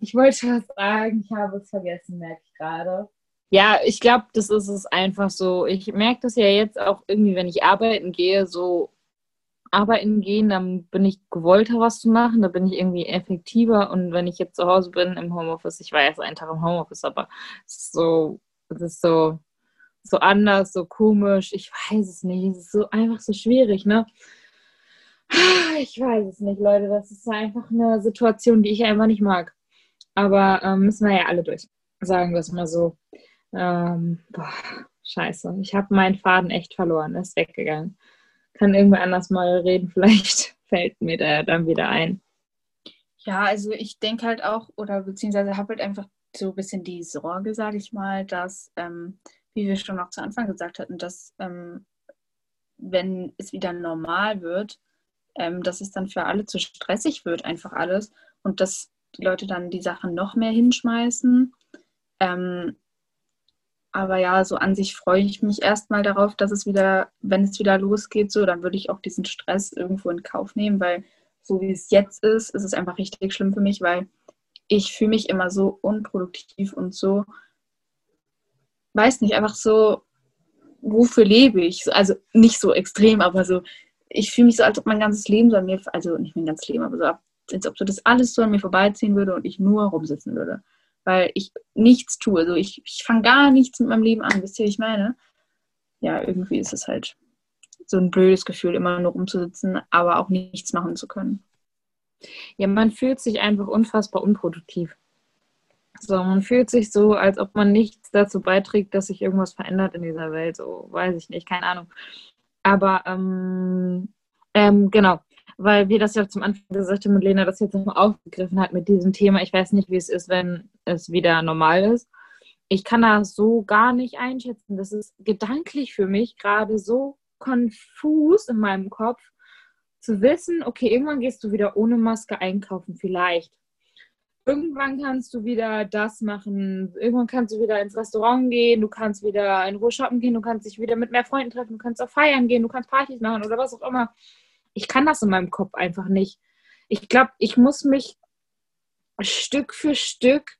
Ich wollte was sagen, ich habe es vergessen, merke ich gerade. Ja, ich glaube, das ist es einfach so. Ich merke das ja jetzt auch irgendwie, wenn ich arbeiten gehe, so arbeiten gehen, dann bin ich gewollter, was zu machen, da bin ich irgendwie effektiver. Und wenn ich jetzt zu Hause bin im Homeoffice, ich war erst einen Tag im Homeoffice, aber es ist so, es ist so, so anders, so komisch. Ich weiß es nicht. Es ist so einfach so schwierig, ne? Ich weiß es nicht, Leute. Das ist einfach eine Situation, die ich einfach nicht mag. Aber ähm, müssen wir ja alle durch. Sagen wir es mal so. Ähm, boah, scheiße. Ich habe meinen Faden echt verloren. Ist weggegangen. Kann irgendwer anders mal reden. Vielleicht fällt mir der dann wieder ein. Ja, also ich denke halt auch, oder beziehungsweise habe halt einfach so ein bisschen die Sorge, sage ich mal, dass, ähm, wie wir schon auch zu Anfang gesagt hatten, dass ähm, wenn es wieder normal wird, ähm, dass es dann für alle zu stressig wird, einfach alles. Und dass die Leute dann die Sachen noch mehr hinschmeißen. Ähm, Aber ja, so an sich freue ich mich erstmal darauf, dass es wieder, wenn es wieder losgeht, so, dann würde ich auch diesen Stress irgendwo in Kauf nehmen, weil so wie es jetzt ist, ist es einfach richtig schlimm für mich, weil ich fühle mich immer so unproduktiv und so, weiß nicht, einfach so, wofür lebe ich? Also nicht so extrem, aber so, ich fühle mich so, als ob mein ganzes Leben so an mir, also nicht mein ganzes Leben, aber so, als ob so das alles so an mir vorbeiziehen würde und ich nur rumsitzen würde. Weil ich nichts tue. Also ich, ich fange gar nichts mit meinem Leben an, wisst ihr, wie ich meine? Ja, irgendwie ist es halt so ein blödes Gefühl, immer nur rumzusitzen, aber auch nichts machen zu können. Ja, man fühlt sich einfach unfassbar unproduktiv. So, man fühlt sich so, als ob man nichts dazu beiträgt, dass sich irgendwas verändert in dieser Welt. So, weiß ich nicht, keine Ahnung. Aber ähm, ähm, genau, weil wir das ja zum Anfang gesagt haben und Lena das jetzt nochmal aufgegriffen hat mit diesem Thema. Ich weiß nicht, wie es ist, wenn es wieder normal ist. Ich kann das so gar nicht einschätzen. Das ist gedanklich für mich gerade so konfus in meinem Kopf, zu wissen, okay, irgendwann gehst du wieder ohne Maske einkaufen, vielleicht. Irgendwann kannst du wieder das machen. Irgendwann kannst du wieder ins Restaurant gehen, du kannst wieder in Ruhe shoppen gehen, du kannst dich wieder mit mehr Freunden treffen, du kannst auf Feiern gehen, du kannst Partys machen oder was auch immer. Ich kann das in meinem Kopf einfach nicht. Ich glaube, ich muss mich Stück für Stück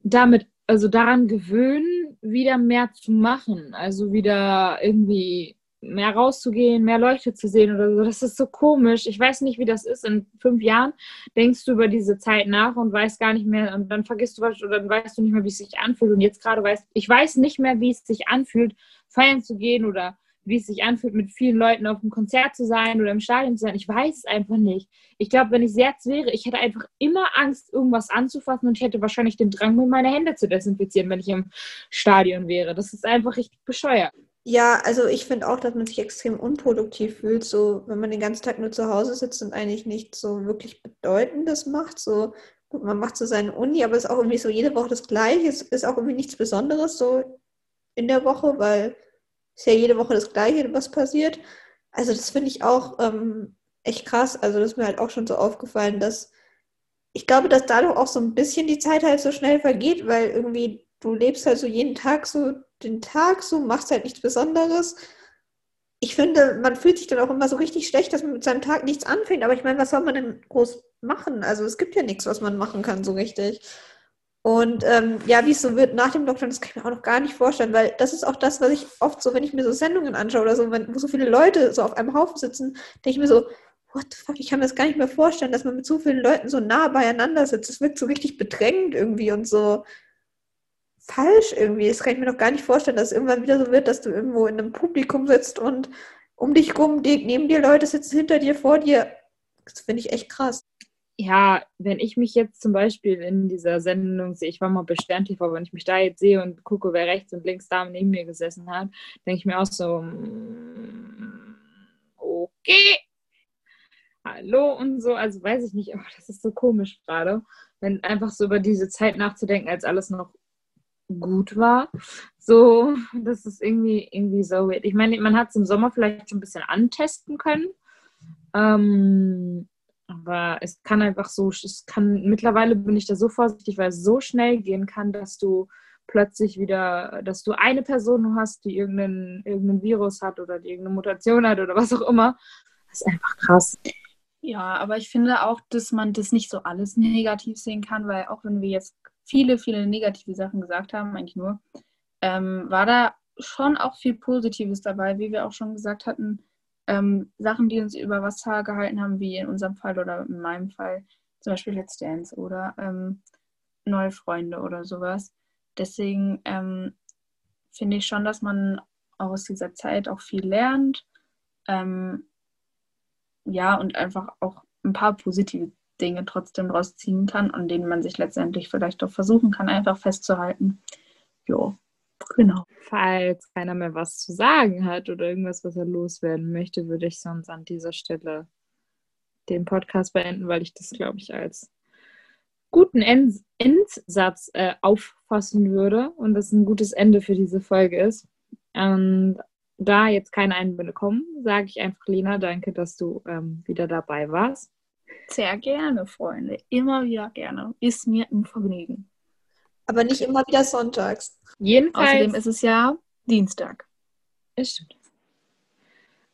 damit, also daran gewöhnen, wieder mehr zu machen. Also wieder irgendwie mehr rauszugehen, mehr Leuchte zu sehen oder so. Das ist so komisch. Ich weiß nicht, wie das ist. In fünf Jahren denkst du über diese Zeit nach und weißt gar nicht mehr und dann vergisst du was oder dann weißt du nicht mehr, wie es sich anfühlt. Und jetzt gerade weiß ich weiß nicht mehr, wie es sich anfühlt, feiern zu gehen oder wie es sich anfühlt, mit vielen Leuten auf einem Konzert zu sein oder im Stadion zu sein. Ich weiß es einfach nicht. Ich glaube, wenn ich sehr wäre, ich hätte einfach immer Angst, irgendwas anzufassen und ich hätte wahrscheinlich den Drang, mir meine Hände zu desinfizieren, wenn ich im Stadion wäre. Das ist einfach richtig bescheuert. Ja, also ich finde auch, dass man sich extrem unproduktiv fühlt, so wenn man den ganzen Tag nur zu Hause sitzt und eigentlich nichts so wirklich Bedeutendes macht. So, gut, man macht so seine Uni, aber es ist auch irgendwie so jede Woche das Gleiche. Es ist auch irgendwie nichts Besonderes so in der Woche, weil es ja jede Woche das Gleiche, was passiert. Also das finde ich auch ähm, echt krass. Also das ist mir halt auch schon so aufgefallen, dass ich glaube, dass dadurch auch so ein bisschen die Zeit halt so schnell vergeht, weil irgendwie du lebst halt so jeden Tag so den Tag so, machst halt nichts Besonderes. Ich finde, man fühlt sich dann auch immer so richtig schlecht, dass man mit seinem Tag nichts anfängt. Aber ich meine, was soll man denn groß machen? Also es gibt ja nichts, was man machen kann so richtig. Und ähm, ja, wie es so wird nach dem Lockdown, das kann ich mir auch noch gar nicht vorstellen, weil das ist auch das, was ich oft so, wenn ich mir so Sendungen anschaue oder so, wenn, wo so viele Leute so auf einem Haufen sitzen, denke ich mir so, what the fuck, ich kann mir das gar nicht mehr vorstellen, dass man mit so vielen Leuten so nah beieinander sitzt. Es wirkt so richtig bedrängend irgendwie und so, falsch irgendwie. Das kann ich mir noch gar nicht vorstellen, dass es irgendwann wieder so wird, dass du irgendwo in einem Publikum sitzt und um dich rum, neben dir Leute sitzen, hinter dir, vor dir. Das finde ich echt krass. Ja, wenn ich mich jetzt zum Beispiel in dieser Sendung sehe, ich war mal bei Stern TV, wenn ich mich da jetzt sehe und gucke, wer rechts und links da neben mir gesessen hat, denke ich mir auch so, mm, okay, hallo und so. Also weiß ich nicht, aber das ist so komisch gerade, wenn einfach so über diese Zeit nachzudenken, als alles noch gut war. So, das ist irgendwie, irgendwie so weird. Ich meine, man hat es im Sommer vielleicht schon ein bisschen antesten können. Ähm, aber es kann einfach so, es kann, mittlerweile bin ich da so vorsichtig, weil es so schnell gehen kann, dass du plötzlich wieder, dass du eine Person hast, die irgendeinen, irgendeinen Virus hat oder die irgendeine Mutation hat oder was auch immer. Das ist einfach krass. Ja, aber ich finde auch, dass man das nicht so alles negativ sehen kann, weil auch wenn wir jetzt viele, viele negative Sachen gesagt haben, eigentlich nur, ähm, war da schon auch viel Positives dabei, wie wir auch schon gesagt hatten. Ähm, Sachen, die uns über Wasser gehalten haben, wie in unserem Fall oder in meinem Fall, zum Beispiel Let's Dance oder ähm, neue Freunde oder sowas. Deswegen ähm, finde ich schon, dass man aus dieser Zeit auch viel lernt. Ähm, ja, und einfach auch ein paar positive Dinge trotzdem rausziehen kann, an denen man sich letztendlich vielleicht auch versuchen kann, einfach festzuhalten. Jo, genau. Falls keiner mehr was zu sagen hat oder irgendwas, was er loswerden möchte, würde ich sonst an dieser Stelle den Podcast beenden, weil ich das, glaube ich, als guten End Endsatz äh, auffassen würde und das ein gutes Ende für diese Folge ist. Und da jetzt keine Einwände kommen, sage ich einfach, Lena, danke, dass du ähm, wieder dabei warst. Sehr gerne, Freunde. Immer wieder gerne. Ist mir ein Vergnügen. Aber nicht immer wieder sonntags. Jedenfalls. Außerdem ist es ja Dienstag. Ist stimmt.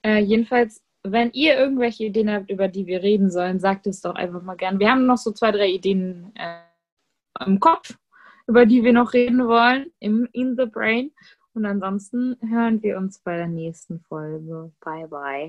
Äh, jedenfalls, wenn ihr irgendwelche Ideen habt, über die wir reden sollen, sagt es doch einfach mal gern. Wir haben noch so zwei, drei Ideen äh, im Kopf, über die wir noch reden wollen, im In the Brain. Und ansonsten hören wir uns bei der nächsten Folge. Bye, bye.